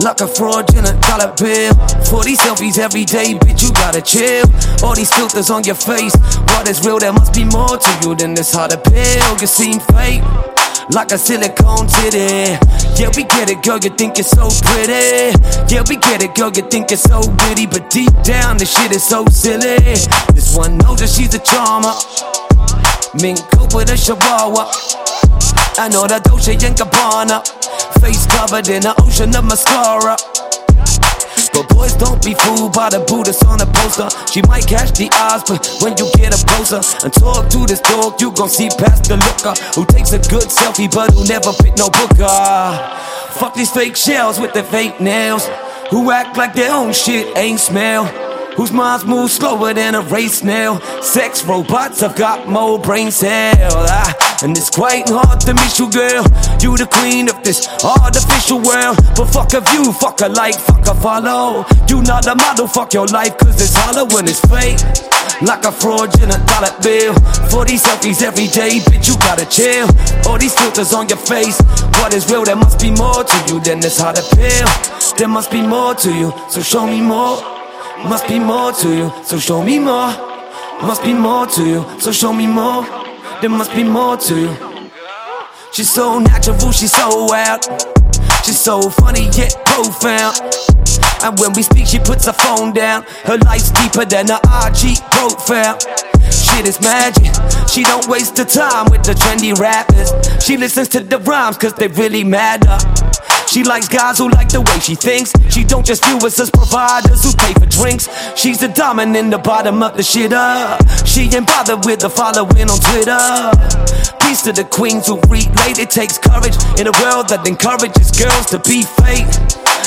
like a fraud in a dollar bill. 40 selfies every day, bitch, you gotta chill. All these filters on your face, what is real? There must be more to you than this hard pill. You seem fake, like a silicone titty. Yeah, we get it, girl, you think you're so pretty. Yeah, we get it, girl, you think you're so witty. But deep down, this shit is so silly. This one knows that she's a charmer. Mink coat with a chihuahua. I know that Dolce and Gabbana. Face covered in an ocean of mascara. But boys don't be fooled by the Buddhist on the poster. She might catch the eyes, but when you get up closer and talk to this dog, you gon' see past the looker who takes a good selfie, but who never pick no booker. Fuck these fake shells with their fake nails, who act like their own shit ain't smell. Whose minds move slower than a race snail. Sex robots have got more brain cells. Ah, and it's quite hard to miss you, girl. You the queen of this artificial world. But fuck a view, fuck a like, fuck a follow. You not a model, fuck your life, cause it's hollow when it's fake. Like a fraudulent dollar bill. 40 selfies every day, bitch, you gotta chill. All these filters on your face. What is real? There must be more to you than this hard pill. There must be more to you, so show me more. Must be more to you, so show me more. Must be more to you, so show me more. There must be more to you. She's so natural, she's so wild. She's so funny yet profound. And when we speak, she puts her phone down. Her life's deeper than her IG profile. Shit is magic. She don't waste her time with the trendy rappers. She listens to the rhymes cause they really matter. She likes guys who like the way she thinks. She don't just view us as providers who pay for drinks. She's the diamond in the bottom of the shit up. She ain't bothered with the following on Twitter. Peace to the queens who relate. It takes courage in a world that encourages girls to be fake.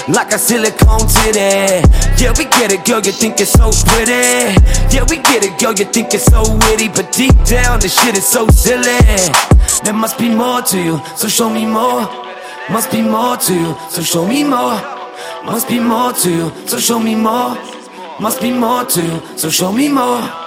Like a silicone titty. Yeah, we get it, girl, you think it's so pretty. Yeah, we get it, girl, you think it's so witty. But deep down, the shit is so silly. There must be more to you, so show me more. Must be more to you, so show me more. Must be more to you, so show me more. Must be more to you, so show me more.